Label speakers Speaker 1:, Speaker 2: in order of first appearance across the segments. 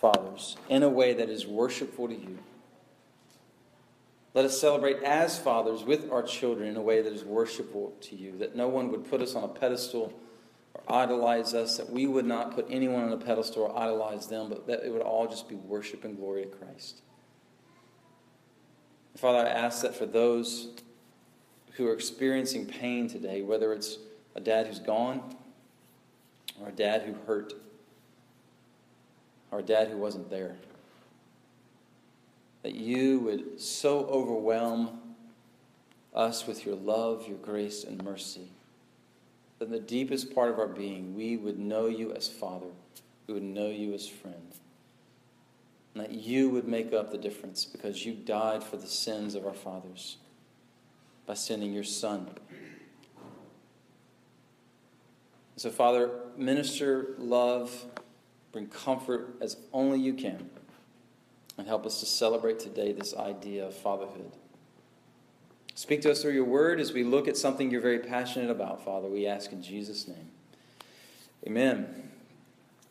Speaker 1: fathers, in a way that is worshipful to you. Let us celebrate as fathers with our children in a way that is worshipful to you, that no one would put us on a pedestal or idolize us, that we would not put anyone on a pedestal or idolize them, but that it would all just be worship and glory to Christ. Father, I ask that for those who are experiencing pain today, whether it's a dad who's gone, or a dad who hurt, a dad who wasn't there, that you would so overwhelm us with your love, your grace, and mercy. That in the deepest part of our being, we would know you as Father, we would know you as friend. And that you would make up the difference because you died for the sins of our fathers by sending your Son. So, Father, minister love, bring comfort as only you can and help us to celebrate today this idea of fatherhood. Speak to us through your word as we look at something you're very passionate about, Father. We ask in Jesus' name. Amen.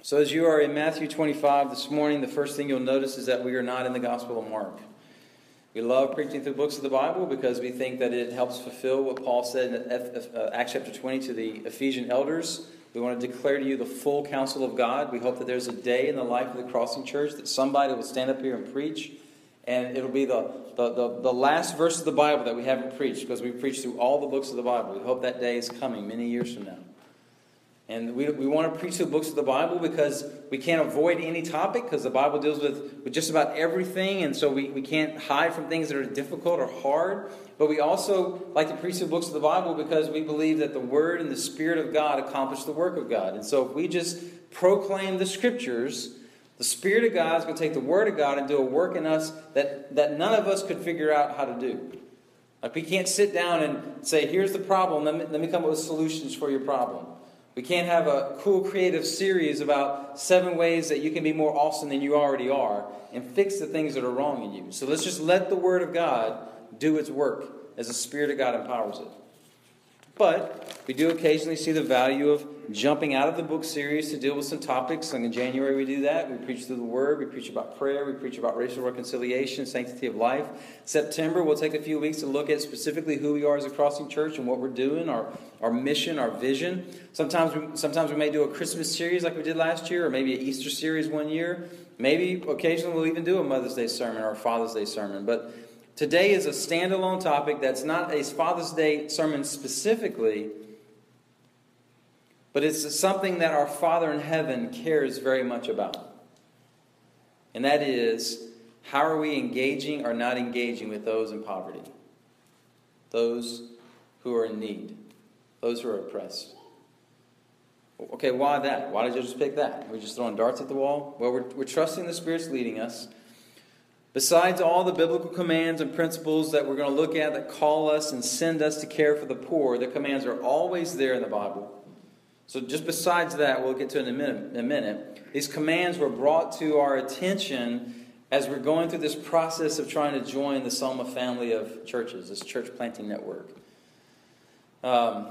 Speaker 1: So, as you are in Matthew 25 this morning, the first thing you'll notice is that we are not in the Gospel of Mark. We love preaching through books of the Bible because we think that it helps fulfill what Paul said in uh, Acts chapter 20 to the Ephesian elders we want to declare to you the full counsel of God. We hope that there's a day in the life of the Crossing Church that somebody will stand up here and preach, and it'll be the, the, the, the last verse of the Bible that we haven't preached because we've preached through all the books of the Bible. We hope that day is coming many years from now. And we, we want to preach the books of the Bible because we can't avoid any topic because the Bible deals with, with just about everything. And so we, we can't hide from things that are difficult or hard. But we also like to preach the books of the Bible because we believe that the Word and the Spirit of God accomplish the work of God. And so if we just proclaim the Scriptures, the Spirit of God is going to take the Word of God and do a work in us that, that none of us could figure out how to do. Like we can't sit down and say, here's the problem, let me, let me come up with solutions for your problem. We can't have a cool creative series about seven ways that you can be more awesome than you already are and fix the things that are wrong in you. So let's just let the Word of God do its work as the Spirit of God empowers it. But we do occasionally see the value of jumping out of the book series to deal with some topics. Like in January, we do that. We preach through the Word, we preach about prayer, we preach about racial reconciliation, sanctity of life. September, we'll take a few weeks to look at specifically who we are as a crossing church and what we're doing, our, our mission, our vision. Sometimes we, sometimes we may do a Christmas series like we did last year, or maybe an Easter series one year. Maybe occasionally we'll even do a Mother's Day sermon or a Father's Day sermon. But Today is a standalone topic that's not a Father's Day sermon specifically, but it's something that our Father in heaven cares very much about. And that is how are we engaging or not engaging with those in poverty, those who are in need, those who are oppressed? Okay, why that? Why did you just pick that? We're we just throwing darts at the wall? Well, we're, we're trusting the Spirit's leading us. Besides all the biblical commands and principles that we're going to look at that call us and send us to care for the poor, the commands are always there in the Bible. So, just besides that, we'll get to in a minute. In a minute. These commands were brought to our attention as we're going through this process of trying to join the Soma family of churches, this church planting network. Um,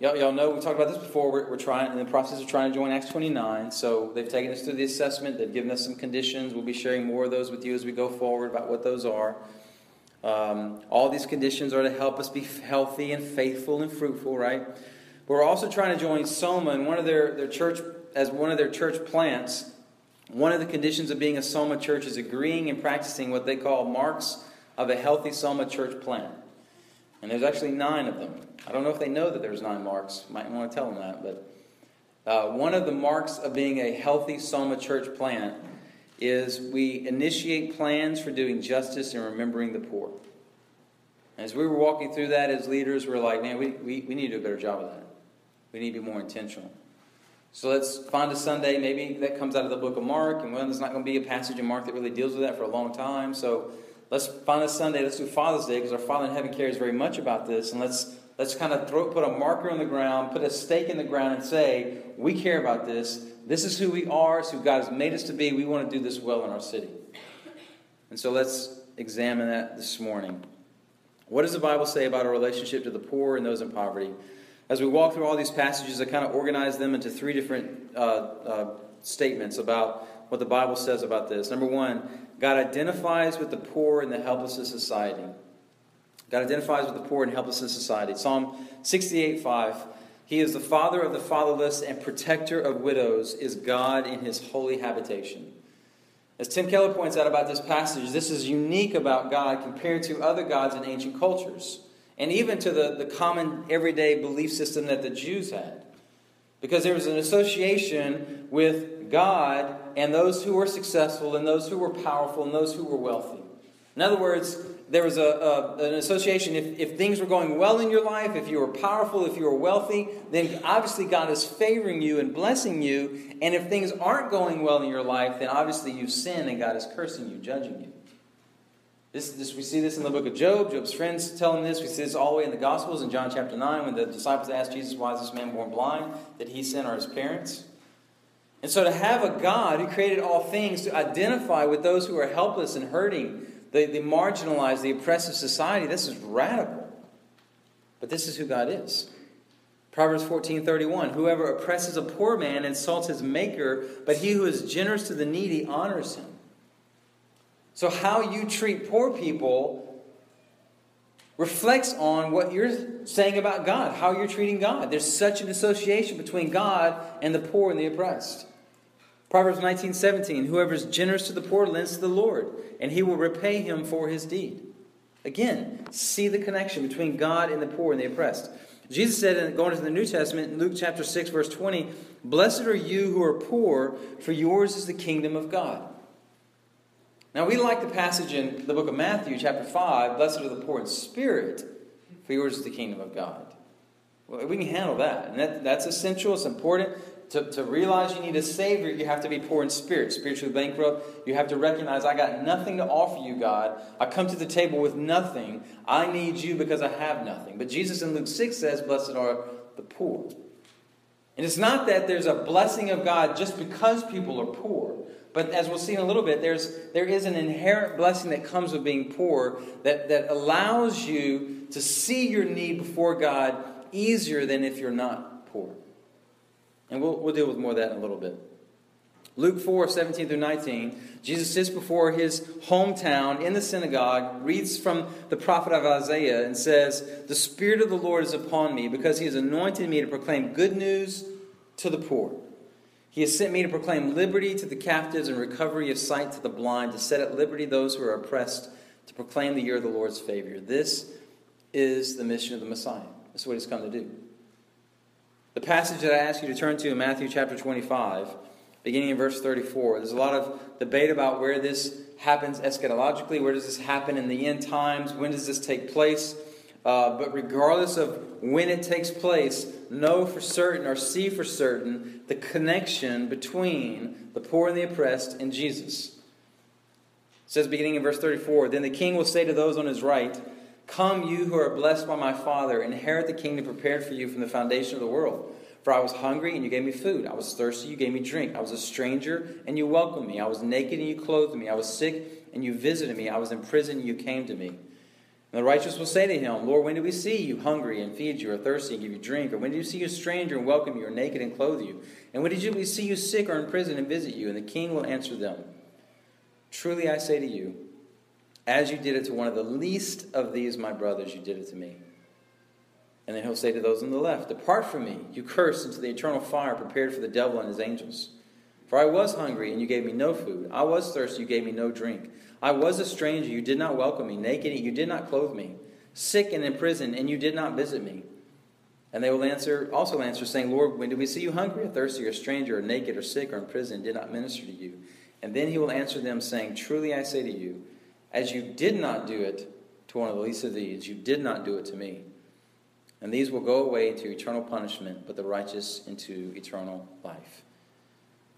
Speaker 1: Y'all, y'all know we talked about this before. We're, we're, trying in the process of trying to join Acts 29. So they've taken us through the assessment. They've given us some conditions. We'll be sharing more of those with you as we go forward about what those are. Um, all these conditions are to help us be healthy and faithful and fruitful, right? But we're also trying to join Soma and one of their, their church as one of their church plants. One of the conditions of being a Soma church is agreeing and practicing what they call marks of a healthy Soma church plant. And there's actually nine of them. I don't know if they know that there's nine marks. Might want to tell them that. But uh, one of the marks of being a healthy Soma church plant is we initiate plans for doing justice and remembering the poor. As we were walking through that as leaders, we are like, man, we, we, we need to do a better job of that. We need to be more intentional. So let's find a Sunday, maybe that comes out of the book of Mark, and well, there's not going to be a passage in Mark that really deals with that for a long time. So let's find a Sunday, let's do Father's Day, because our Father in heaven cares very much about this, and let's Let's kind of throw, put a marker on the ground, put a stake in the ground, and say, we care about this. This is who we are. It's who God has made us to be. We want to do this well in our city. And so let's examine that this morning. What does the Bible say about our relationship to the poor and those in poverty? As we walk through all these passages, I kind of organize them into three different uh, uh, statements about what the Bible says about this. Number one, God identifies with the poor and the helpless in society. God identifies with the poor and helpless in society. Psalm 68 5. He is the father of the fatherless and protector of widows, is God in his holy habitation. As Tim Keller points out about this passage, this is unique about God compared to other gods in ancient cultures, and even to the, the common everyday belief system that the Jews had. Because there was an association with God and those who were successful, and those who were powerful, and those who were wealthy. In other words, there was a, a, an association. If, if things were going well in your life, if you were powerful, if you were wealthy, then obviously God is favoring you and blessing you. And if things aren't going well in your life, then obviously you've sinned and God is cursing you, judging you. This, this, we see this in the book of Job. Job's friends tell him this. We see this all the way in the Gospels in John chapter 9 when the disciples asked Jesus, Why is this man born blind? Did he sin or his parents? And so to have a God who created all things to identify with those who are helpless and hurting, the, the marginalized, the oppressive society, this is radical. But this is who God is. Proverbs 14:31 Whoever oppresses a poor man insults his maker, but he who is generous to the needy honors him. So how you treat poor people reflects on what you're saying about God, how you're treating God. There's such an association between God and the poor and the oppressed. Proverbs 19:17 Whoever is generous to the poor lends to the Lord, and he will repay him for his deed. Again, see the connection between God and the poor and the oppressed. Jesus said, going into the New Testament, in Luke chapter 6, verse 20, Blessed are you who are poor, for yours is the kingdom of God. Now, we like the passage in the book of Matthew, chapter 5, Blessed are the poor in spirit, for yours is the kingdom of God. Well, we can handle that. And that, that's essential, it's important to, to realize you need a Savior, you have to be poor in spirit, spiritually bankrupt. You have to recognize, I got nothing to offer you, God. I come to the table with nothing. I need you because I have nothing. But Jesus in Luke 6 says, Blessed are the poor. And it's not that there's a blessing of God just because people are poor. But as we'll see in a little bit, there's, there is an inherent blessing that comes with being poor that, that allows you to see your need before God easier than if you're not poor. And we'll, we'll deal with more of that in a little bit. Luke 4, 17 through 19, Jesus sits before his hometown in the synagogue, reads from the prophet of Isaiah, and says, The Spirit of the Lord is upon me, because he has anointed me to proclaim good news to the poor. He has sent me to proclaim liberty to the captives and recovery of sight to the blind, to set at liberty those who are oppressed, to proclaim the year of the Lord's favor. This is the mission of the Messiah. This is what he's come to do. The passage that I ask you to turn to in Matthew chapter 25, beginning in verse 34, there's a lot of debate about where this happens eschatologically. Where does this happen in the end times? When does this take place? Uh, but regardless of when it takes place, know for certain or see for certain the connection between the poor and the oppressed and Jesus. It says, beginning in verse 34 Then the king will say to those on his right, Come, you who are blessed by my Father, inherit the kingdom prepared for you from the foundation of the world. For I was hungry, and you gave me food. I was thirsty, you gave me drink. I was a stranger, and you welcomed me. I was naked, and you clothed me. I was sick, and you visited me. I was in prison, and you came to me. And the righteous will say to him, Lord, when did we see you hungry and feed you, or thirsty and give you drink? Or when did we see you a stranger and welcome you, or naked and clothe you? And when did we see you sick or in prison and visit you? And the king will answer them, Truly I say to you, as you did it to one of the least of these, my brothers, you did it to me. And then he'll say to those on the left, Depart from me, you cursed, into the eternal fire prepared for the devil and his angels. For I was hungry, and you gave me no food. I was thirsty, you gave me no drink. I was a stranger, you did not welcome me. Naked, you did not clothe me. Sick and in prison, and you did not visit me. And they will answer, also answer, saying, Lord, when did we see you hungry, or thirsty, or a stranger, or naked, or sick, or in prison, and did not minister to you? And then he will answer them, saying, Truly I say to you, as you did not do it to one of the least of these, you did not do it to me. And these will go away to eternal punishment, but the righteous into eternal life.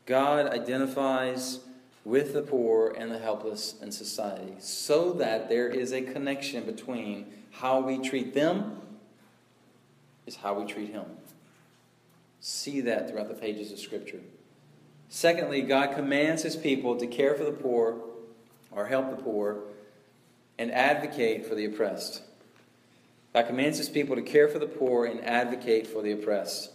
Speaker 1: God identifies with the poor and the helpless in society so that there is a connection between how we treat them is how we treat him. See that throughout the pages of Scripture. Secondly, God commands his people to care for the poor or help the poor, and advocate for the oppressed. God commands his people to care for the poor and advocate for the oppressed.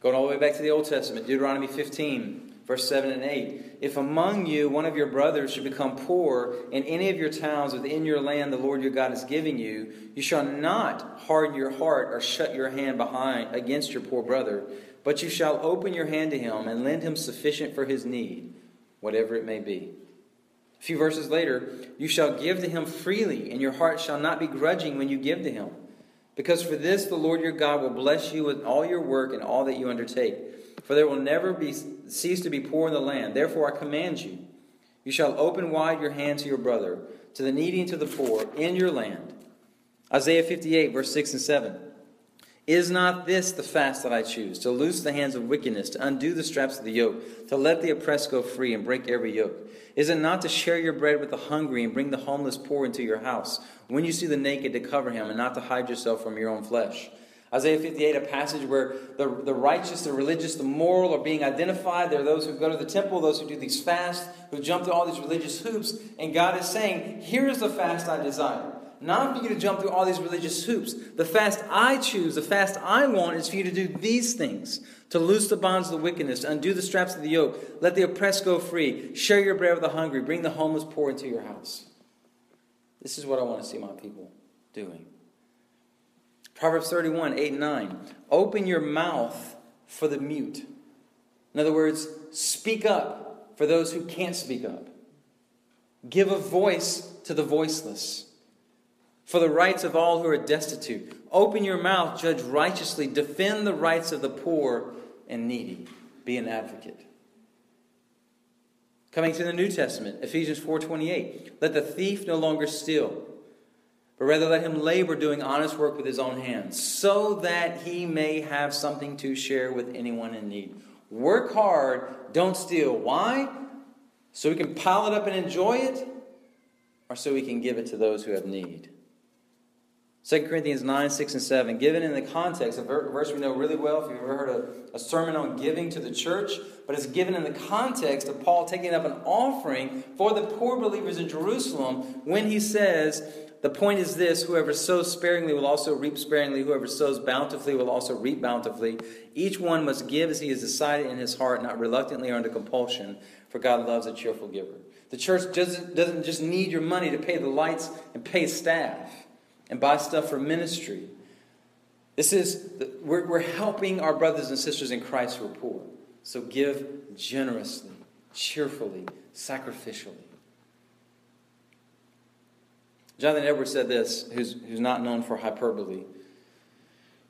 Speaker 1: Going all the way back to the Old Testament, Deuteronomy 15, Verse 7 and 8 If among you one of your brothers should become poor in any of your towns within your land the Lord your God is giving you, you shall not harden your heart or shut your hand behind against your poor brother, but you shall open your hand to him and lend him sufficient for his need, whatever it may be. A few verses later, you shall give to him freely, and your heart shall not be grudging when you give to him. Because for this the Lord your God will bless you with all your work and all that you undertake. For there will never be cease to be poor in the land. Therefore I command you, you shall open wide your hand to your brother, to the needy and to the poor in your land. Isaiah 58, verse 6 and 7. Is not this the fast that I choose? To loose the hands of wickedness, to undo the straps of the yoke, to let the oppressed go free and break every yoke? Is it not to share your bread with the hungry and bring the homeless poor into your house? When you see the naked, to cover him and not to hide yourself from your own flesh? Isaiah 58, a passage where the, the righteous, the religious, the moral are being identified. There are those who go to the temple, those who do these fasts, who jump through all these religious hoops. And God is saying, Here is the fast I desire. Not for you to jump through all these religious hoops. The fast I choose, the fast I want, is for you to do these things to loose the bonds of the wickedness, to undo the straps of the yoke, let the oppressed go free, share your bread with the hungry, bring the homeless poor into your house. This is what I want to see my people doing. Proverbs 31, 8 and 9. Open your mouth for the mute. In other words, speak up for those who can't speak up. Give a voice to the voiceless for the rights of all who are destitute. Open your mouth, judge righteously, defend the rights of the poor and needy. Be an advocate. Coming to the New Testament, Ephesians 4:28, let the thief no longer steal, but rather let him labor doing honest work with his own hands, so that he may have something to share with anyone in need. Work hard, don't steal. Why? So we can pile it up and enjoy it, or so we can give it to those who have need. 2 Corinthians 9, 6, and 7, given in the context, a verse we know really well if you've ever heard a, a, sermon on giving to the church, but it's given in the context of Paul taking up an offering for the poor believers in Jerusalem when he says, The point is this whoever sows sparingly will also reap sparingly, whoever sows bountifully will also reap bountifully. Each one must give as he has decided in his heart, not reluctantly or under compulsion, for God loves a cheerful giver. The church doesn't, doesn't just need your money to pay the lights and pay staff and buy stuff for ministry. This is, we're, we're helping our brothers and sisters in Christ who are poor. So give generously, cheerfully, sacrificially. Jonathan Edwards said this, who's, who's not known for hyperbole.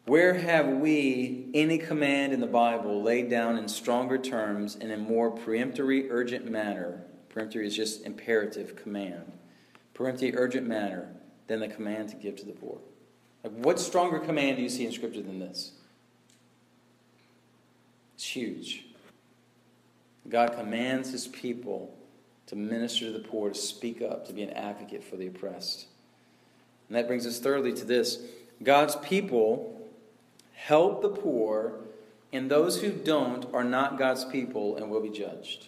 Speaker 1: Where have we any command in the Bible laid down in stronger terms and in more peremptory, urgent manner? Peremptory is just imperative command. Peremptory, urgent manner than the command to give to the poor. Like, what stronger command do you see in Scripture than this? It's huge. God commands his people to minister to the poor, to speak up, to be an advocate for the oppressed. And that brings us thirdly to this God's people help the poor, and those who don't are not God's people and will be judged.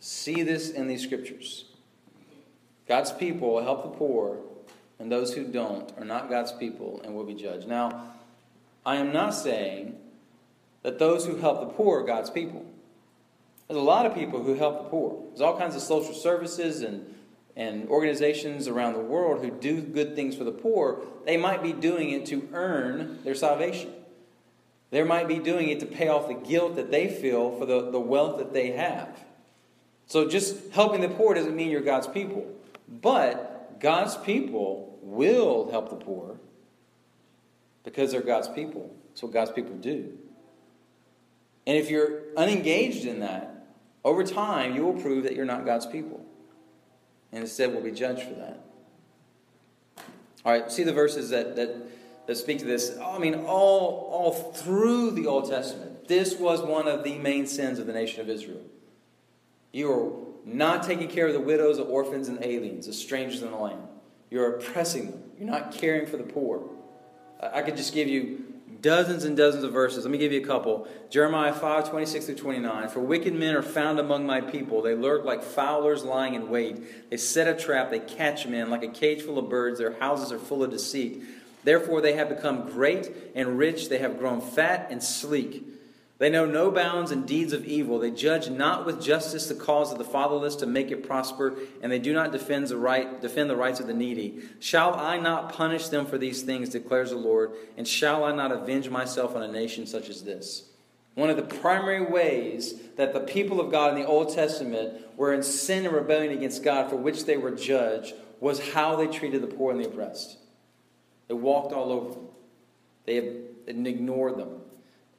Speaker 1: See this in these scriptures. God's people will help the poor, and those who don't are not God's people and will be judged. Now, I am not saying that those who help the poor are God's people. There's a lot of people who help the poor. There's all kinds of social services and, and organizations around the world who do good things for the poor. They might be doing it to earn their salvation. They might be doing it to pay off the guilt that they feel for the, the wealth that they have. So just helping the poor doesn't mean you're God's people. But God's people will help the poor because they're God's people. That's what God's people do. And if you're unengaged in that, over time you will prove that you're not God's people. And instead will be judged for that. All right, see the verses that, that, that speak to this. Oh, I mean, all, all through the Old Testament, this was one of the main sins of the nation of Israel. You are not taking care of the widows, the orphans, and aliens, the strangers in the land. You're oppressing them. You're not caring for the poor. I could just give you dozens and dozens of verses. Let me give you a couple. Jeremiah 5, 26 through 29. For wicked men are found among my people. They lurk like fowlers lying in wait. They set a trap, they catch men like a cage full of birds. Their houses are full of deceit. Therefore, they have become great and rich. They have grown fat and sleek. They know no bounds in deeds of evil. They judge not with justice the cause of the fatherless to make it prosper, and they do not defend the, right, defend the rights of the needy. Shall I not punish them for these things, declares the Lord, and shall I not avenge myself on a nation such as this? One of the primary ways that the people of God in the Old Testament were in sin and rebellion against God, for which they were judged, was how they treated the poor and the oppressed. They walked all over them, they ignored them.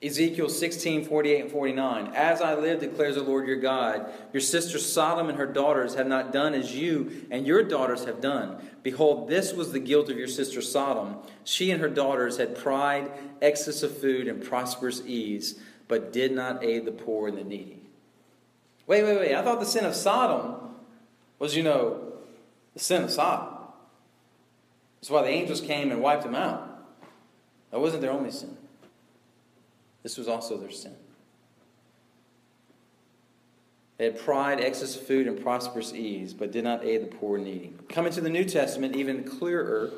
Speaker 1: Ezekiel 16, 48 and 49. As I live, declares the Lord your God, your sister Sodom and her daughters have not done as you and your daughters have done. Behold, this was the guilt of your sister Sodom. She and her daughters had pride, excess of food, and prosperous ease, but did not aid the poor and the needy. Wait, wait, wait. I thought the sin of Sodom was, you know, the sin of Sodom. That's why the angels came and wiped them out. That wasn't their only sin. This was also their sin. They had pride, excess of food, and prosperous ease, but did not aid the poor and needy. Coming to the New Testament, even clearer,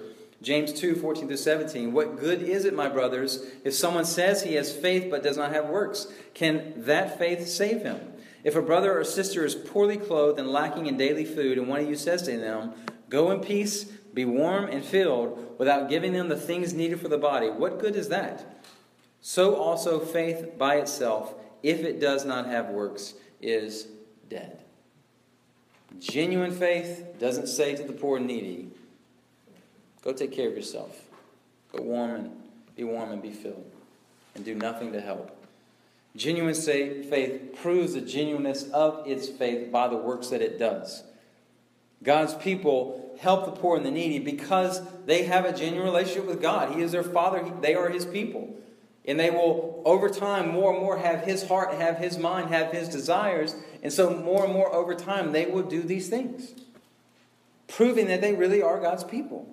Speaker 1: James 2 14 through 17. What good is it, my brothers, if someone says he has faith but does not have works? Can that faith save him? If a brother or sister is poorly clothed and lacking in daily food, and one of you says to them, Go in peace, be warm and filled, without giving them the things needed for the body, what good is that? So also faith by itself, if it does not have works, is dead. Genuine faith doesn't say to the poor and needy, go take care of yourself. Go warm and be warm and be filled. And do nothing to help. Genuine faith proves the genuineness of its faith by the works that it does. God's people help the poor and the needy because they have a genuine relationship with God. He is their Father, they are His people. And they will, over time, more and more have his heart, have his mind, have his desires. And so, more and more over time, they will do these things, proving that they really are God's people.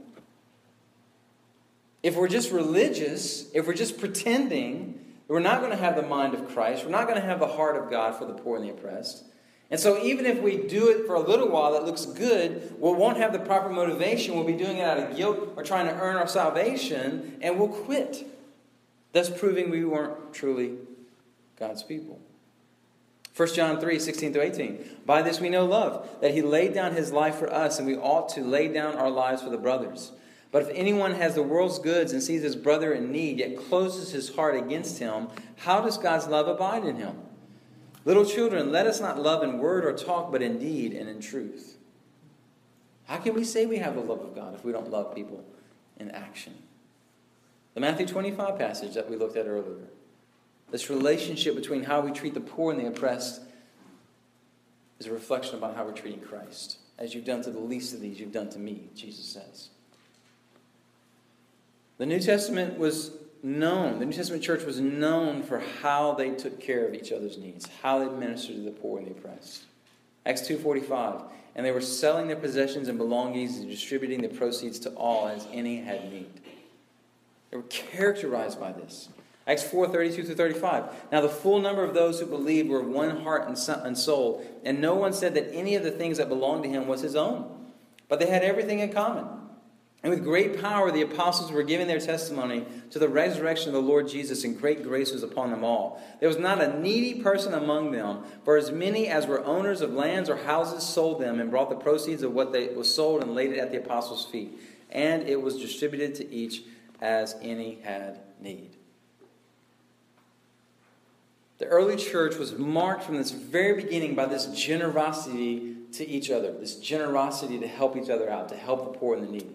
Speaker 1: If we're just religious, if we're just pretending, we're not going to have the mind of Christ. We're not going to have the heart of God for the poor and the oppressed. And so, even if we do it for a little while that looks good, we won't have the proper motivation. We'll be doing it out of guilt or trying to earn our salvation, and we'll quit thus proving we weren't truly God's people. 1 John 3 16 through 18. By this we know love, that he laid down his life for us, and we ought to lay down our lives for the brothers. But if anyone has the world's goods and sees his brother in need, yet closes his heart against him, how does God's love abide in him? Little children, let us not love in word or talk, but in deed and in truth. How can we say we have the love of God if we don't love people in action? The Matthew 25 passage that we looked at earlier. This relationship between how we treat the poor and the oppressed is a reflection about how we're treating Christ. As you've done to the least of these, you've done to me, Jesus says. The New Testament was known, the New Testament church was known for how they took care of each other's needs, how they ministered to the poor and the oppressed. Acts 2:45, and they were selling their possessions and belongings and distributing the proceeds to all as any had need. They were characterized by this. Acts 4 32 through 35. Now, the full number of those who believed were one heart and soul, and no one said that any of the things that belonged to him was his own, but they had everything in common. And with great power, the apostles were giving their testimony to the resurrection of the Lord Jesus, and great grace was upon them all. There was not a needy person among them, for as many as were owners of lands or houses sold them and brought the proceeds of what they was sold and laid it at the apostles' feet. And it was distributed to each as any had need. The early church was marked from this very beginning by this generosity to each other, this generosity to help each other out, to help the poor and the needy.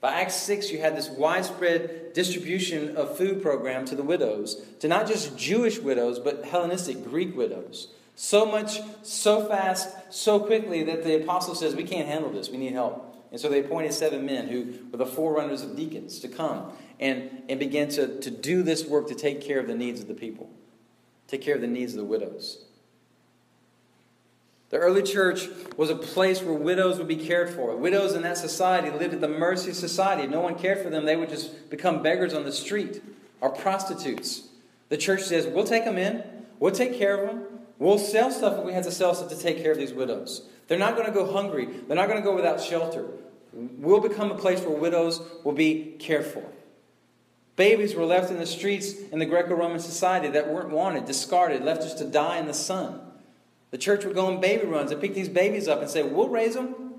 Speaker 1: By Acts 6, you had this widespread distribution of food program to the widows, to not just Jewish widows, but Hellenistic Greek widows. So much, so fast, so quickly that the apostle says, We can't handle this, we need help. And so they appointed seven men who were the forerunners of deacons to come and, and begin to, to do this work to take care of the needs of the people, take care of the needs of the widows. The early church was a place where widows would be cared for. Widows in that society lived at the mercy of society. If no one cared for them, they would just become beggars on the street or prostitutes. The church says, We'll take them in, we'll take care of them, we'll sell stuff if we have to sell stuff to take care of these widows. They're not going to go hungry. They're not going to go without shelter. We'll become a place where widows will be cared for. Babies were left in the streets in the Greco Roman society that weren't wanted, discarded, left just to die in the sun. The church would go on baby runs and pick these babies up and say, We'll raise them,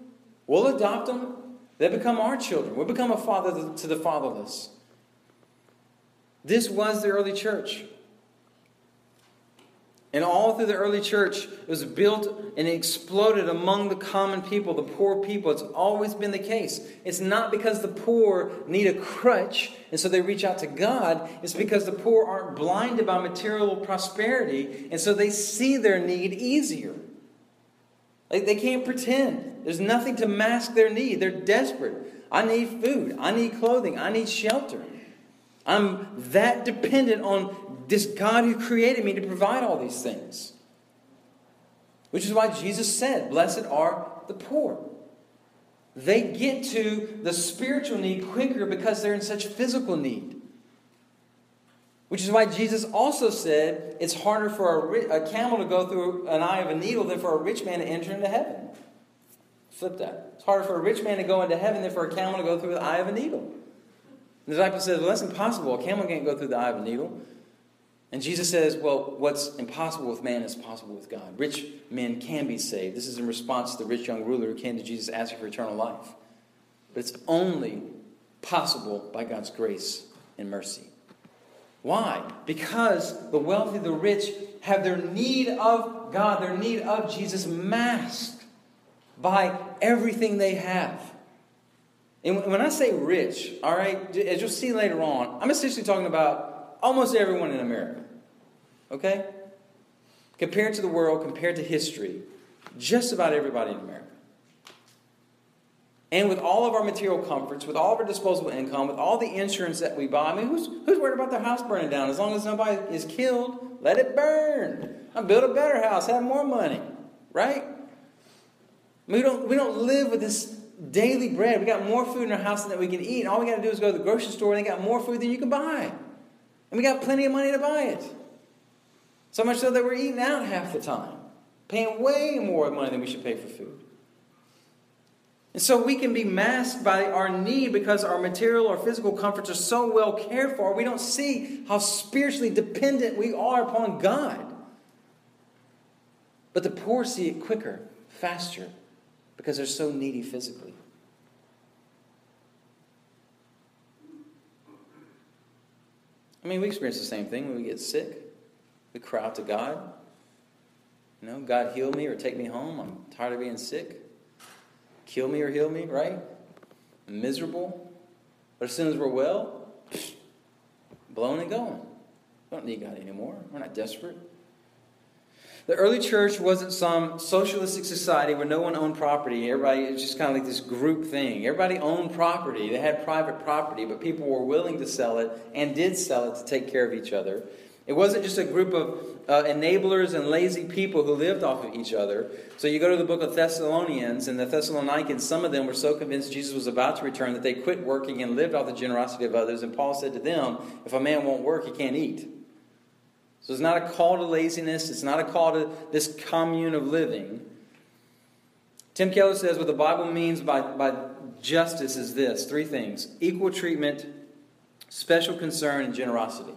Speaker 1: we'll adopt them. They become our children. We'll become a father to the fatherless. This was the early church. And all through the early church, it was built and it exploded among the common people, the poor people. It's always been the case. It's not because the poor need a crutch and so they reach out to God. It's because the poor aren't blinded by material prosperity and so they see their need easier. Like they can't pretend. There's nothing to mask their need. They're desperate. I need food. I need clothing. I need shelter. I'm that dependent on this God who created me to provide all these things. Which is why Jesus said, Blessed are the poor. They get to the spiritual need quicker because they're in such physical need. Which is why Jesus also said it's harder for a, a, camel to go through an eye of a needle than for a rich man to enter into heaven. Flip that. It's harder for a rich man to go into heaven than for a camel to go through the eye of a needle. The disciple says, Well, that's impossible. A camel can't go through the eye of a needle. And Jesus says, Well, what's impossible with man is possible with God. Rich men can be saved. This is in response to the rich young ruler who came to Jesus asking for eternal life. But it's only possible by God's grace and mercy. Why? Because the wealthy, the rich, have their need of God, their need of Jesus masked by everything they have. And when I say rich, all right, as you'll see later on, I'm essentially talking about almost everyone in America. Okay? Compared to the world, compared to history, just about everybody in America. And with all of our material comforts, with all of our disposable income, with all the insurance that we buy, I mean, who's, who's worried about their house burning down? As long as nobody is killed, let it burn. I'll build a better house, have more money, right? We don't, we don't live with this daily bread. We got more food in our house than we can eat. All we got to do is go to the grocery store and they got more food than you can buy. And we got plenty of money to buy it. So much so that we're eating out half the time, paying way more money than we should pay for food. And so we can be masked by our need because our material or physical comforts are so well cared for, we don't see how spiritually dependent we are upon God. But the poor see it quicker, faster, because they're so needy physically. I mean, we experience the same thing when we get sick. We cry out to God. You know, God heal me or take me home. I'm tired of being sick. Kill me or heal me, right? I'm miserable. But as soon as we're well, blown and going. We don't need God anymore. We're not desperate. The early church wasn't some socialistic society where no one owned property. Everybody, it was just kind of like this group thing. Everybody owned property. They had private property, but people were willing to sell it and did sell it to take care of each other. It wasn't just a group of uh, enablers and lazy people who lived off of each other. So you go to the book of Thessalonians, and the Thessalonians, some of them were so convinced Jesus was about to return that they quit working and lived off the generosity of others. And Paul said to them, If a man won't work, he can't eat. So it's not a call to laziness, it's not a call to this commune of living. Tim Keller says what the Bible means by, by justice is this three things equal treatment, special concern, and generosity.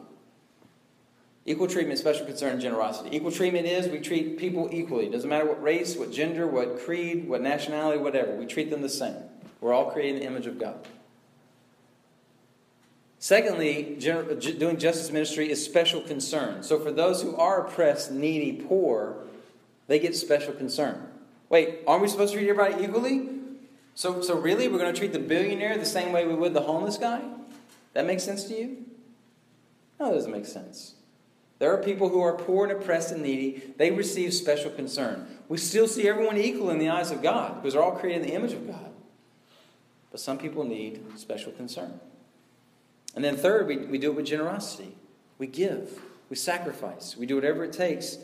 Speaker 1: Equal treatment, special concern, and generosity. Equal treatment is we treat people equally. It doesn't matter what race, what gender, what creed, what nationality, whatever. We treat them the same. We're all created in the image of God. Secondly, doing justice ministry is special concern. So for those who are oppressed, needy, poor, they get special concern. Wait, aren't we supposed to treat everybody equally? So, so really, we're going to treat the billionaire the same way we would the homeless guy? That makes sense to you? No, it doesn't make sense. There are people who are poor and oppressed and needy. They receive special concern. We still see everyone equal in the eyes of God because they're all created in the image of God. But some people need special concern. And then, third, we, we do it with generosity. We give, we sacrifice, we do whatever it takes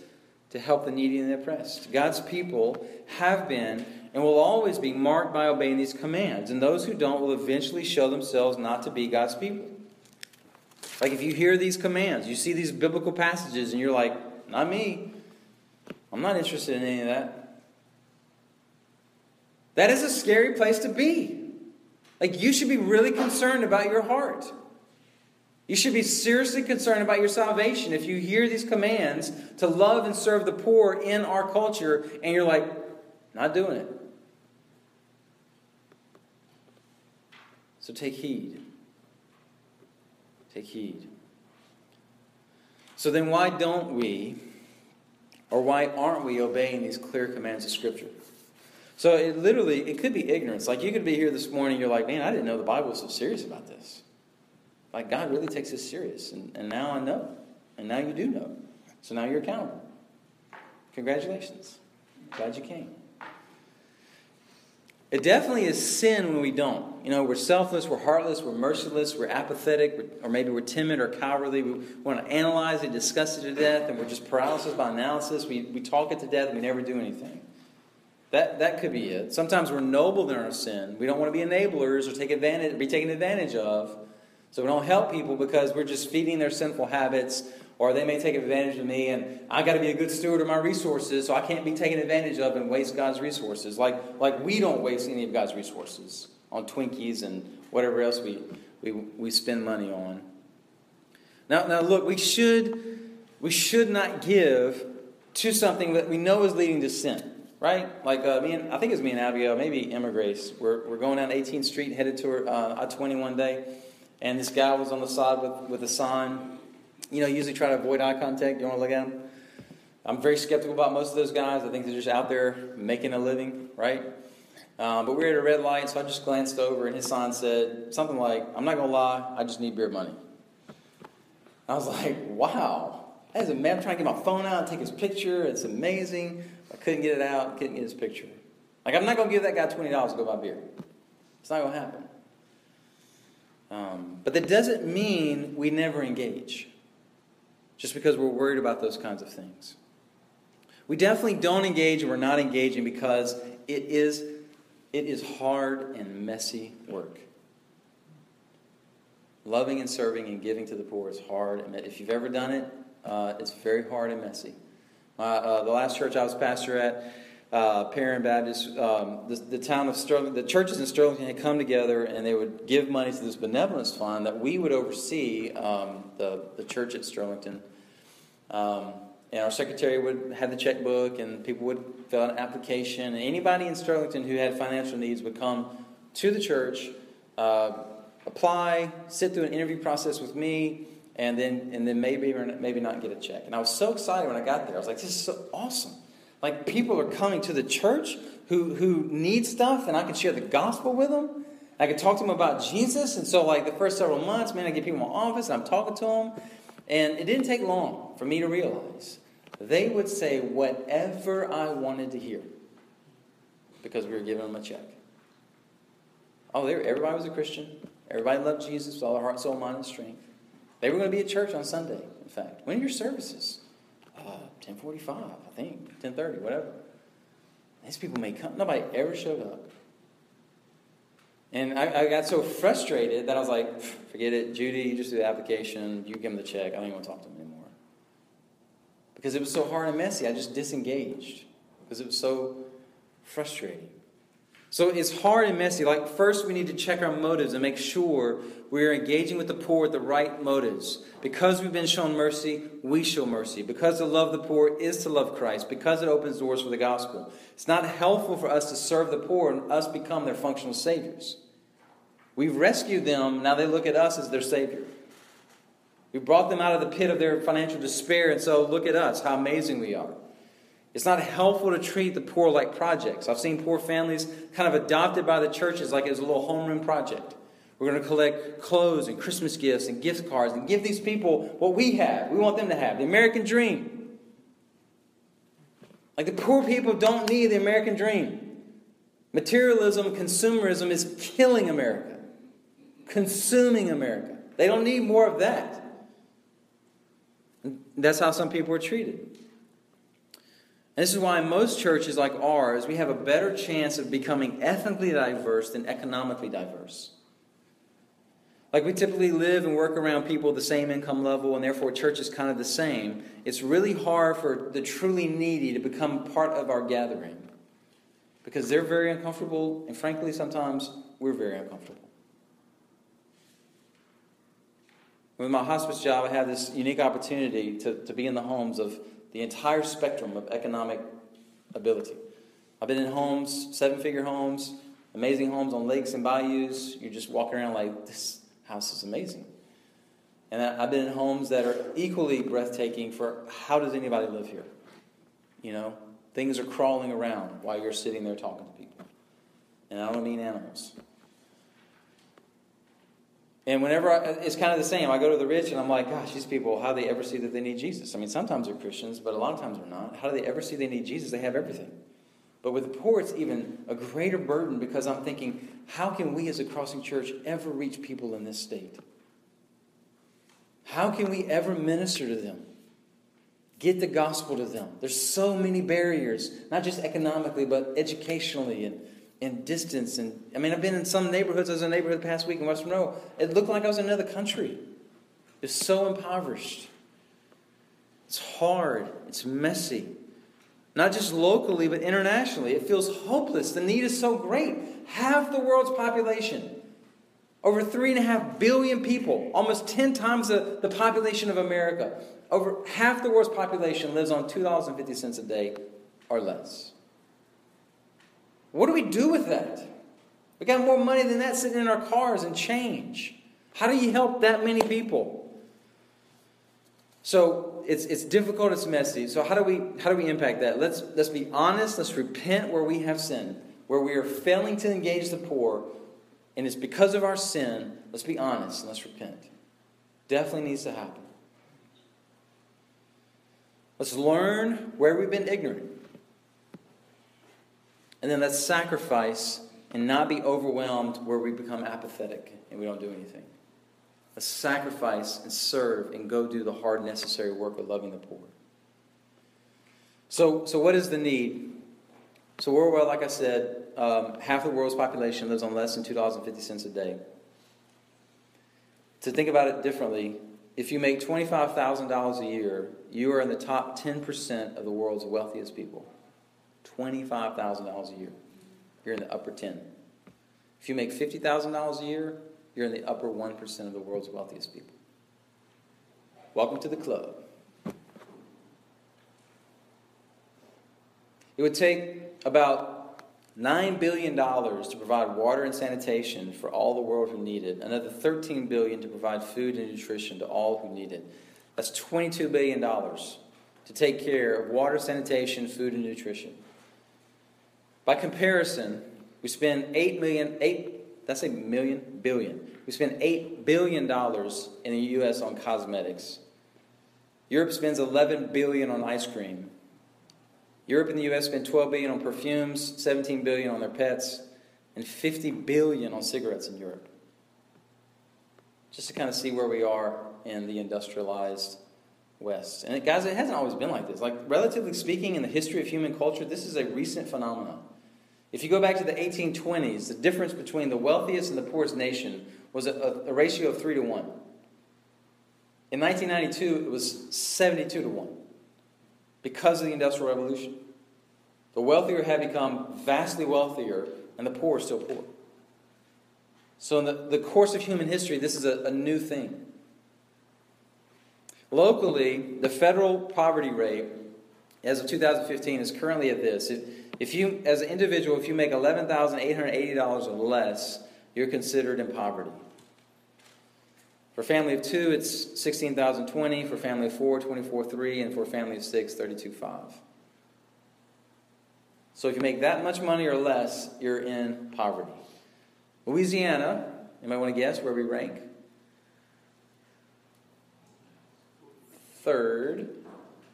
Speaker 1: to help the needy and the oppressed. God's people have been and will always be marked by obeying these commands, and those who don't will eventually show themselves not to be God's people. Like if you hear these commands, you see these biblical passages, and you're like, not me. I'm not interested in any of that. That is a scary place to be. Like you should be really concerned about your heart. You should be seriously concerned about your salvation if you hear these commands to love and serve the poor in our culture and you're like, not doing it. So take heed. Take heed. So then, why don't we, or why aren't we obeying these clear commands of Scripture? So it literally, it could be ignorance. Like you could be here this morning, you're like, man, I didn't know the Bible was so serious about this. Like God really takes this serious. And, and now I know. And now you do know. So now you're accountable. Congratulations. Glad you came. It definitely is sin when we don't. You know, we're selfless, we're heartless, we're merciless, we're apathetic, or maybe we're timid or cowardly. We want to analyze it, discuss it to death, and we're just paralysis by analysis. We, we talk it to death we never do anything. That, that could be it. Sometimes we're noble in our sin. We don't want to be enablers or take advantage, be taken advantage of. So we don't help people because we're just feeding their sinful habits, or they may take advantage of me, and I got to be a good steward of my resources, so I can't be taken advantage of and waste God's resources. Like, like we don't waste any of God's resources on Twinkies and whatever else we, we, we spend money on. Now, now look, we should, we should not give to something that we know is leading to sin, right? Like uh, me and I think it was me and Abigail, maybe Emma Grace. We're, we're going down 18th Street, headed to uh, I 20 one day and this guy was on the side with, with a sign. You know, usually try to avoid eye contact. You want to look at him? I'm very skeptical about most of those guys. I think they're just out there making a living, right? Um, but we were at a red light, so I just glanced over, and his sign said something like, I'm not going to lie, I just need beer money. I was like, wow. That is a man. I'm trying to get my phone out and take his picture. It's amazing. I couldn't get it out, couldn't get his picture. Like, I'm not going to give that guy $20 to go buy beer. It's not going to happen. Um, but that doesn't mean we never engage, just because we're worried about those kinds of things. We definitely don't engage and we're not engaging because it is, it is hard and messy work. Loving and serving and giving to the poor is hard. If you've ever done it, uh, it's very hard and messy. Uh, uh, the last church I was pastor at, uh, Perrin Baptist, um, the, the, town of Sterling, the churches in Sterling had come together and they would give money to this benevolence fund that we would oversee um, the, the church at Sterlington. Um, and our secretary would have the checkbook and people would fill out an application. And anybody in Sterlington who had financial needs would come to the church, uh, apply, sit through an interview process with me, and then, and then maybe or maybe not get a check. And I was so excited when I got there. I was like, this is so awesome. Like people are coming to the church who, who need stuff, and I can share the gospel with them. I can talk to them about Jesus. And so, like the first several months, man, I get people in my office and I'm talking to them. And it didn't take long for me to realize they would say whatever I wanted to hear because we were giving them a check. Oh, everybody was a Christian. Everybody loved Jesus with all their heart, soul, mind, and strength. They were going to be at church on Sunday, in fact. When are your services? Uh, 1045, I think, 1030, whatever. These people may come. Nobody ever showed up. And I, I, got so frustrated that I was like, forget it, Judy, you just do the application, you give them the check, I don't even want to talk to them anymore. Because it was so hard and messy, I just disengaged. Because it was so frustrating. So it's hard and messy. Like, first, we need to check our motives and make sure we are engaging with the poor with the right motives. Because we've been shown mercy, we show mercy. Because to love the poor is to love Christ. Because it opens doors for the gospel. It's not helpful for us to serve the poor and us become their functional saviors. We've rescued them, now they look at us as their savior. We brought them out of the pit of their financial despair, and so look at us, how amazing we are. It's not helpful to treat the poor like projects. I've seen poor families kind of adopted by the churches like it was a little homeroom project. We're going to collect clothes and Christmas gifts and gift cards and give these people what we have. We want them to have the American dream. Like the poor people don't need the American dream. Materialism, consumerism is killing America, consuming America. They don't need more of that. And that's how some people are treated. And this is why most churches like ours, we have a better chance of becoming ethnically diverse than economically diverse. Like we typically live and work around people at the same income level, and therefore church is kind of the same. It's really hard for the truly needy to become part of our gathering because they're very uncomfortable, and frankly, sometimes we're very uncomfortable. With my hospice job, I have this unique opportunity to, to be in the homes of the entire spectrum of economic ability. I've been in homes, seven figure homes, amazing homes on lakes and bayous. You're just walking around like, this house is amazing. And I've been in homes that are equally breathtaking for how does anybody live here? You know, things are crawling around while you're sitting there talking to people. And I don't mean animals. And whenever I, it's kind of the same, I go to the rich and I'm like, gosh, these people, how do they ever see that they need Jesus? I mean, sometimes they're Christians, but a lot of times they're not. How do they ever see they need Jesus? They have everything. But with the poor, it's even a greater burden because I'm thinking, how can we as a crossing church ever reach people in this state? How can we ever minister to them? Get the gospel to them. There's so many barriers, not just economically, but educationally and, and distance. And I mean, I've been in some neighborhoods. I was in a neighborhood the past week in West Monroe. It looked like I was in another country. It's so impoverished. It's hard. It's messy. Not just locally, but internationally. It feels hopeless. The need is so great. Half the world's population over three and a half billion people, almost 10 times the, the population of America. Over half the world's population lives on $2.50 a day or less. What do we do with that? We got more money than that sitting in our cars and change. How do you help that many people? So it's, it's difficult, it's messy. So how do we how do we impact that? Let's let's be honest, let's repent where we have sinned, where we are failing to engage the poor, and it's because of our sin, let's be honest and let's repent. Definitely needs to happen. Let's learn where we've been ignorant. And then let's sacrifice and not be overwhelmed where we become apathetic and we don't do anything. Let's sacrifice and serve and go do the hard, necessary work of loving the poor. So, so what is the need? So, worldwide, like I said, um, half the world's population lives on less than $2.50 a day. To think about it differently, if you make $25,000 a year, you are in the top 10% of the world's wealthiest people. $25,000 a year. You're in the upper 10. If you make $50,000 a year, you're in the upper 1% of the world's wealthiest people. Welcome to the club. It would take about $9 billion to provide water and sanitation for all the world who need it, another 13 billion to provide food and nutrition to all who need it. That's $22 billion to take care of water, sanitation, food, and nutrition. By comparison, we spend 8 million, 8, that's a million, billion. We spend $8 billion in the U.S. on cosmetics. Europe spends 11 billion on ice cream. Europe and the US spend 12 billion on perfumes, 17 billion on their pets, and 50 billion on cigarettes in Europe. Just to kind of see where we are in the industrialized West. And it, guys, it hasn't always been like this. Like, relatively speaking, in the history of human culture, this is a recent phenomenon. If you go back to the 1820s, the difference between the wealthiest and the poorest nation was a, a ratio of 3 to 1. In 1992, it was 72 to 1 because of the Industrial Revolution. The wealthier have become vastly wealthier, and the poor are still poor. So, in the, the course of human history, this is a, a new thing. Locally, the federal poverty rate as of 2015 is currently at this. If, if you, as an individual, if you make $11,880 or less, you're considered in poverty. For family of two, it's 16,020. For family of four, 24,3. And for family of six, 32,5. So if you make that much money or less, you're in poverty. Louisiana, you might want to guess where we rank? Third,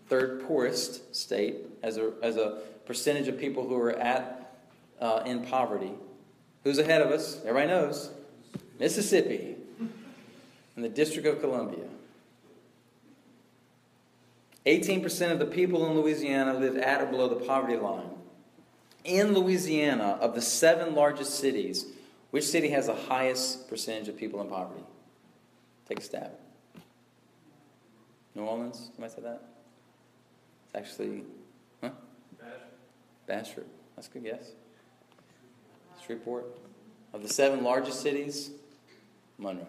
Speaker 1: third poorest state as a, as a percentage of people who are at uh, in poverty. Who's ahead of us? Everybody knows. Mississippi and the District of Columbia. 18% of the people in Louisiana live at or below the poverty line. In Louisiana, of the seven largest cities, which city has the highest percentage of people in poverty? Take a stab. New Orleans? Somebody say that? Actually, huh? Bastrop. That's a good guess. Shreveport. Of the seven largest cities, Monroe.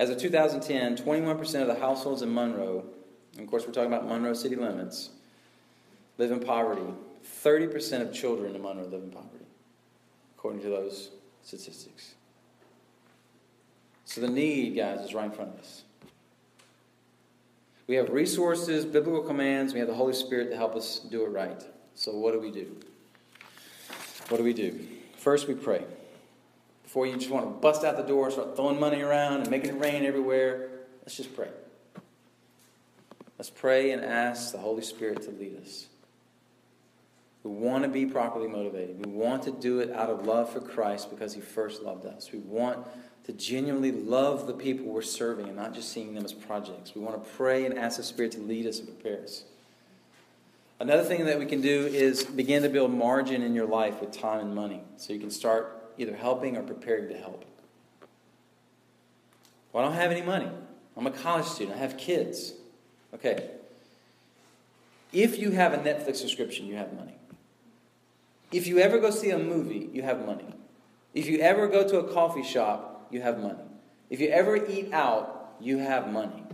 Speaker 1: As of 2010, 21% of the households in Monroe, and of course we're talking about Monroe city limits, live in poverty. 30% of children in Monroe live in poverty, according to those statistics. So the need, guys, is right in front of us. We have resources, biblical commands, we have the Holy Spirit to help us do it right. So what do we do? What do we do? First, we pray. Before you just want to bust out the door start throwing money around and making it rain everywhere, let's just pray. Let's pray and ask the Holy Spirit to lead us. We want to be properly motivated. We want to do it out of love for Christ because He first loved us. We want to genuinely love the people we're serving and not just seeing them as projects. We want to pray and ask the Spirit to lead us and prepare us. Another thing that we can do is begin to build margin in your life with time and money so you can start either helping or preparing to help. Well, I don't have any money. I'm a college student. I have kids. Okay. If you have a Netflix subscription, you have money. If you ever go see a movie, you have money. If you ever go to a coffee shop, you have money. If you ever eat out, you have money.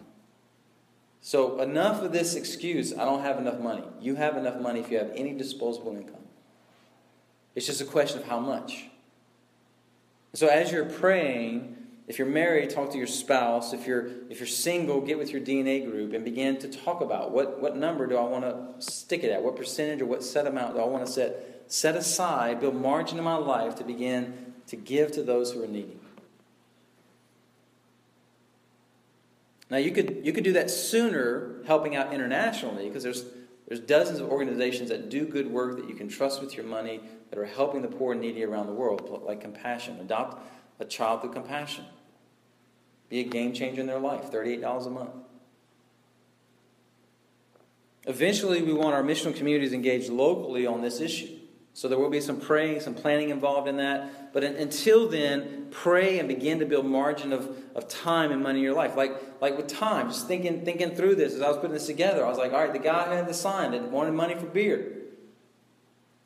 Speaker 1: So, enough of this excuse I don't have enough money. You have enough money if you have any disposable income. It's just a question of how much. So, as you're praying, if you're married, talk to your spouse. If you're, if you're single, get with your DNA group and begin to talk about what, what number do I want to stick it at? What percentage or what set amount do I want to set, set aside, build margin in my life to begin to give to those who are needy? Now you could you could do that sooner helping out internationally because there's there's dozens of organizations that do good work that you can trust with your money that are helping the poor and needy around the world, like Compassion. Adopt a child through Compassion. Be a game changer in their life. $38 a month. Eventually, we want our missional communities engaged locally on this issue. So there will be some praying, some planning involved in that. But until then, pray and begin to build margin of, of time and money in your life. Like, like with time, just thinking, thinking through this as I was putting this together, I was like, all right, the guy had the sign that wanted money for beer.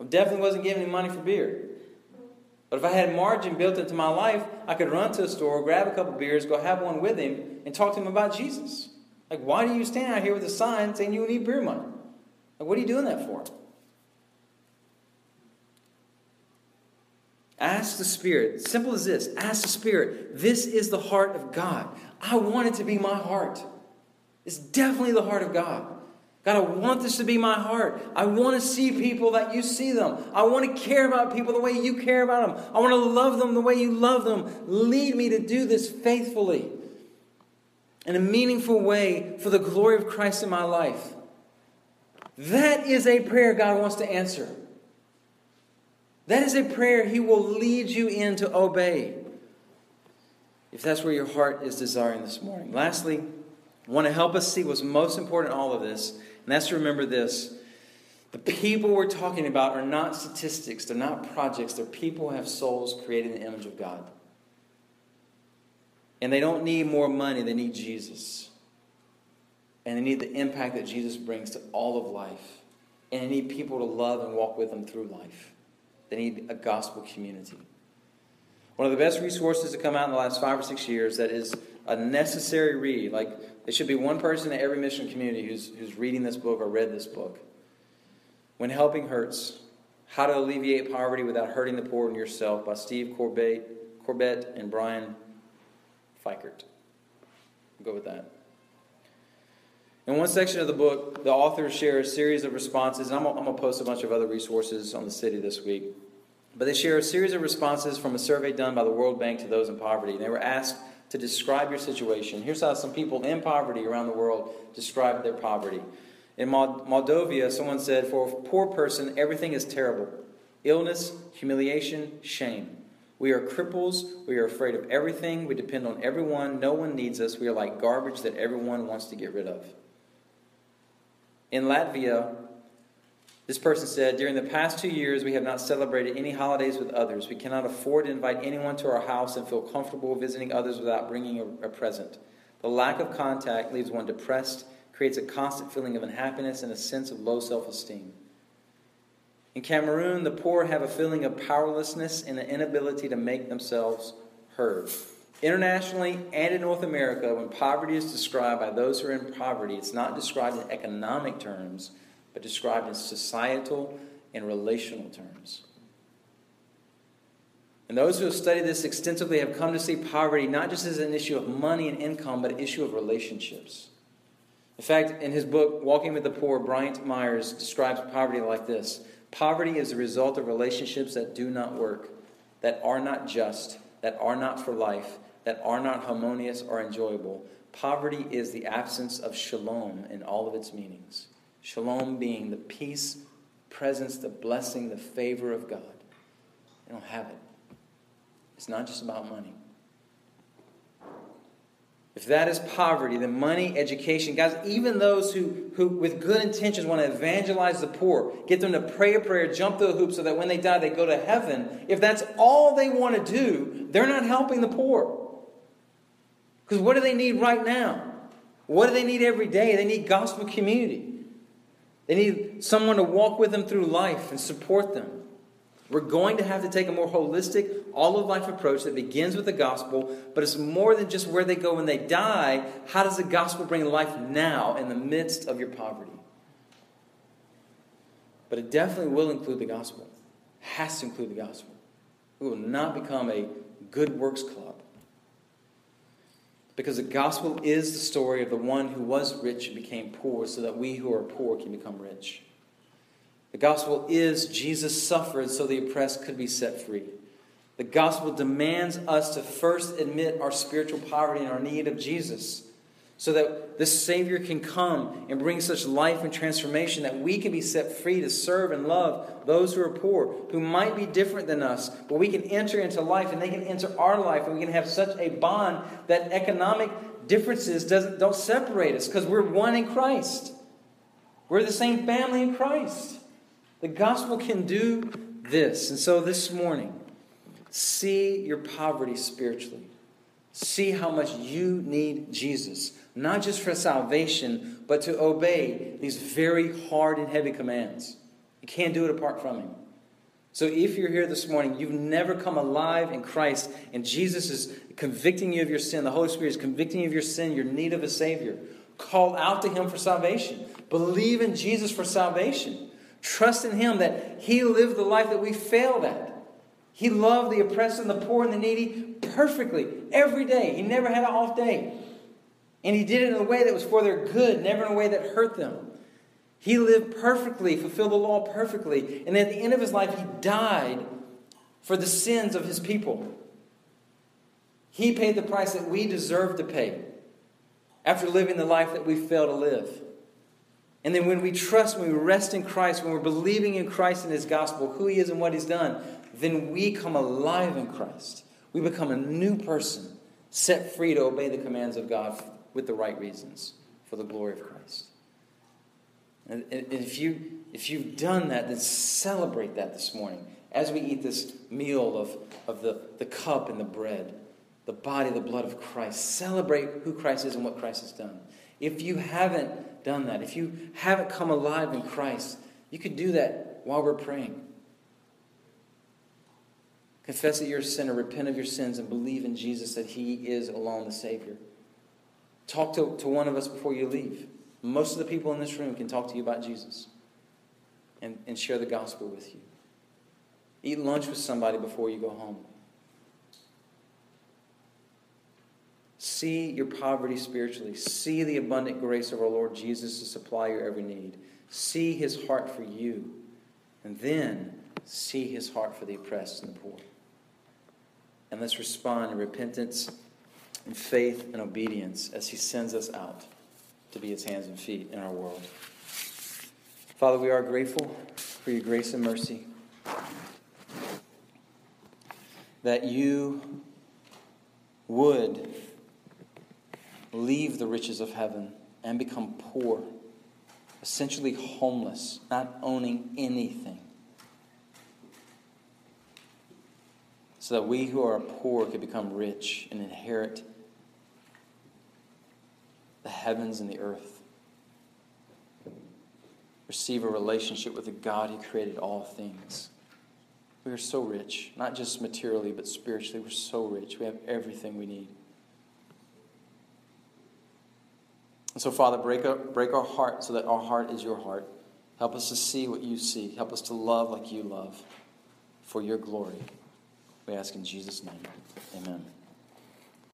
Speaker 1: I definitely wasn't giving him money for beer. But if I had margin built into my life, I could run to a store, grab a couple beers, go have one with him, and talk to him about Jesus. Like, why do you stand out here with a sign saying you need beer money? Like, what are you doing that for? Ask the Spirit. Simple as this ask the Spirit. This is the heart of God. I want it to be my heart. It's definitely the heart of God. God, I want this to be my heart. I want to see people that you see them. I want to care about people the way you care about them. I want to love them the way you love them. Lead me to do this faithfully in a meaningful way for the glory of Christ in my life. That is a prayer God wants to answer. That is a prayer He will lead you in to obey. If that's where your heart is desiring this morning. Lastly, I want to help us see what's most important in all of this, and that's to remember this. The people we're talking about are not statistics, they're not projects, they're people who have souls created in the image of God. And they don't need more money, they need Jesus. And they need the impact that Jesus brings to all of life. And they need people to love and walk with them through life. They need a gospel community. One of the best resources to come out in the last five or six years that is a necessary read. Like, there should be one person in every mission community who's, who's reading this book or read this book. When Helping Hurts How to Alleviate Poverty Without Hurting the Poor and Yourself by Steve Corbett, Corbett and Brian Fikkert. will go with that. In one section of the book, the authors share a series of responses, I'm going to post a bunch of other resources on the city this week. But they share a series of responses from a survey done by the World Bank to those in poverty. And they were asked to describe your situation. Here's how some people in poverty around the world describe their poverty. In Moldova, someone said, For a poor person, everything is terrible illness, humiliation, shame. We are cripples. We are afraid of everything. We depend on everyone. No one needs us. We are like garbage that everyone wants to get rid of. In Latvia, this person said, During the past two years, we have not celebrated any holidays with others. We cannot afford to invite anyone to our house and feel comfortable visiting others without bringing a, a present. The lack of contact leaves one depressed, creates a constant feeling of unhappiness and a sense of low self esteem. In Cameroon, the poor have a feeling of powerlessness and an inability to make themselves heard. Internationally and in North America, when poverty is described by those who are in poverty, it's not described in economic terms, but described in societal and relational terms. And those who have studied this extensively have come to see poverty not just as an issue of money and income, but an issue of relationships. In fact, in his book, Walking with the Poor, Bryant Myers describes poverty like this Poverty is the result of relationships that do not work, that are not just, that are not for life, that are not harmonious or enjoyable. Poverty is the absence of shalom in all of its meanings. Shalom being the peace, presence, the blessing, the favor of God. They don't have it. It's not just about money. If that is poverty, then money, education, guys, even those who, who with good intentions want to evangelize the poor, get them to pray a prayer, jump through the hoop so that when they die they go to heaven, if that's all they want to do, they're not helping the poor. Because what do they need right now? What do they need every day? They need gospel community. They need someone to walk with them through life and support them. We're going to have to take a more holistic, all of life approach that begins with the gospel, but it's more than just where they go when they die. How does the gospel bring life now in the midst of your poverty? But it definitely will include the gospel. Has to include the gospel. We will not become a good works club. Because the gospel is the story of the one who was rich and became poor so that we who are poor can become rich. The gospel is Jesus suffered so the oppressed could be set free. The gospel demands us to first admit our spiritual poverty and our need of Jesus so that this Savior can come and bring such life and transformation that we can be set free to serve and love those who are poor, who might be different than us, but we can enter into life and they can enter our life and we can have such a bond that economic differences doesn't, don't separate us because we're one in Christ. We're the same family in Christ. The gospel can do this. And so this morning, see your poverty spiritually. See how much you need Jesus, not just for salvation, but to obey these very hard and heavy commands. You can't do it apart from Him. So if you're here this morning, you've never come alive in Christ, and Jesus is convicting you of your sin, the Holy Spirit is convicting you of your sin, your need of a Savior. Call out to Him for salvation. Believe in Jesus for salvation. Trust in Him that He lived the life that we failed at. He loved the oppressed and the poor and the needy perfectly every day. He never had an off day. And He did it in a way that was for their good, never in a way that hurt them. He lived perfectly, fulfilled the law perfectly. And at the end of His life, He died for the sins of His people. He paid the price that we deserve to pay after living the life that we fail to live. And then when we trust, when we rest in Christ, when we're believing in Christ and His gospel, who He is and what He's done, then we come alive in Christ. We become a new person, set free to obey the commands of God with the right reasons for the glory of Christ. And if, you, if you've done that, then celebrate that this morning as we eat this meal of, of the, the cup and the bread, the body, the blood of Christ. Celebrate who Christ is and what Christ has done. If you haven't done that, if you haven't come alive in Christ, you could do that while we're praying. Confess that you're a sinner, repent of your sins, and believe in Jesus that He is alone the Savior. Talk to, to one of us before you leave. Most of the people in this room can talk to you about Jesus and, and share the gospel with you. Eat lunch with somebody before you go home. See your poverty spiritually. See the abundant grace of our Lord Jesus to supply your every need. See his heart for you. And then see his heart for the oppressed and the poor. And let's respond in repentance and faith and obedience as he sends us out to be his hands and feet in our world. Father, we are grateful for your grace and mercy. That you would leave the riches of heaven and become poor, essentially homeless, not owning anything. So that we who are poor could become rich and inherit the heavens and the earth. Receive a relationship with the God who created all things. We are so rich, not just materially, but spiritually. We're so rich. We have everything we need. And so, Father, break, up, break our heart so that our heart is your heart. Help us to see what you see. Help us to love like you love for your glory. We ask in Jesus' name. Amen.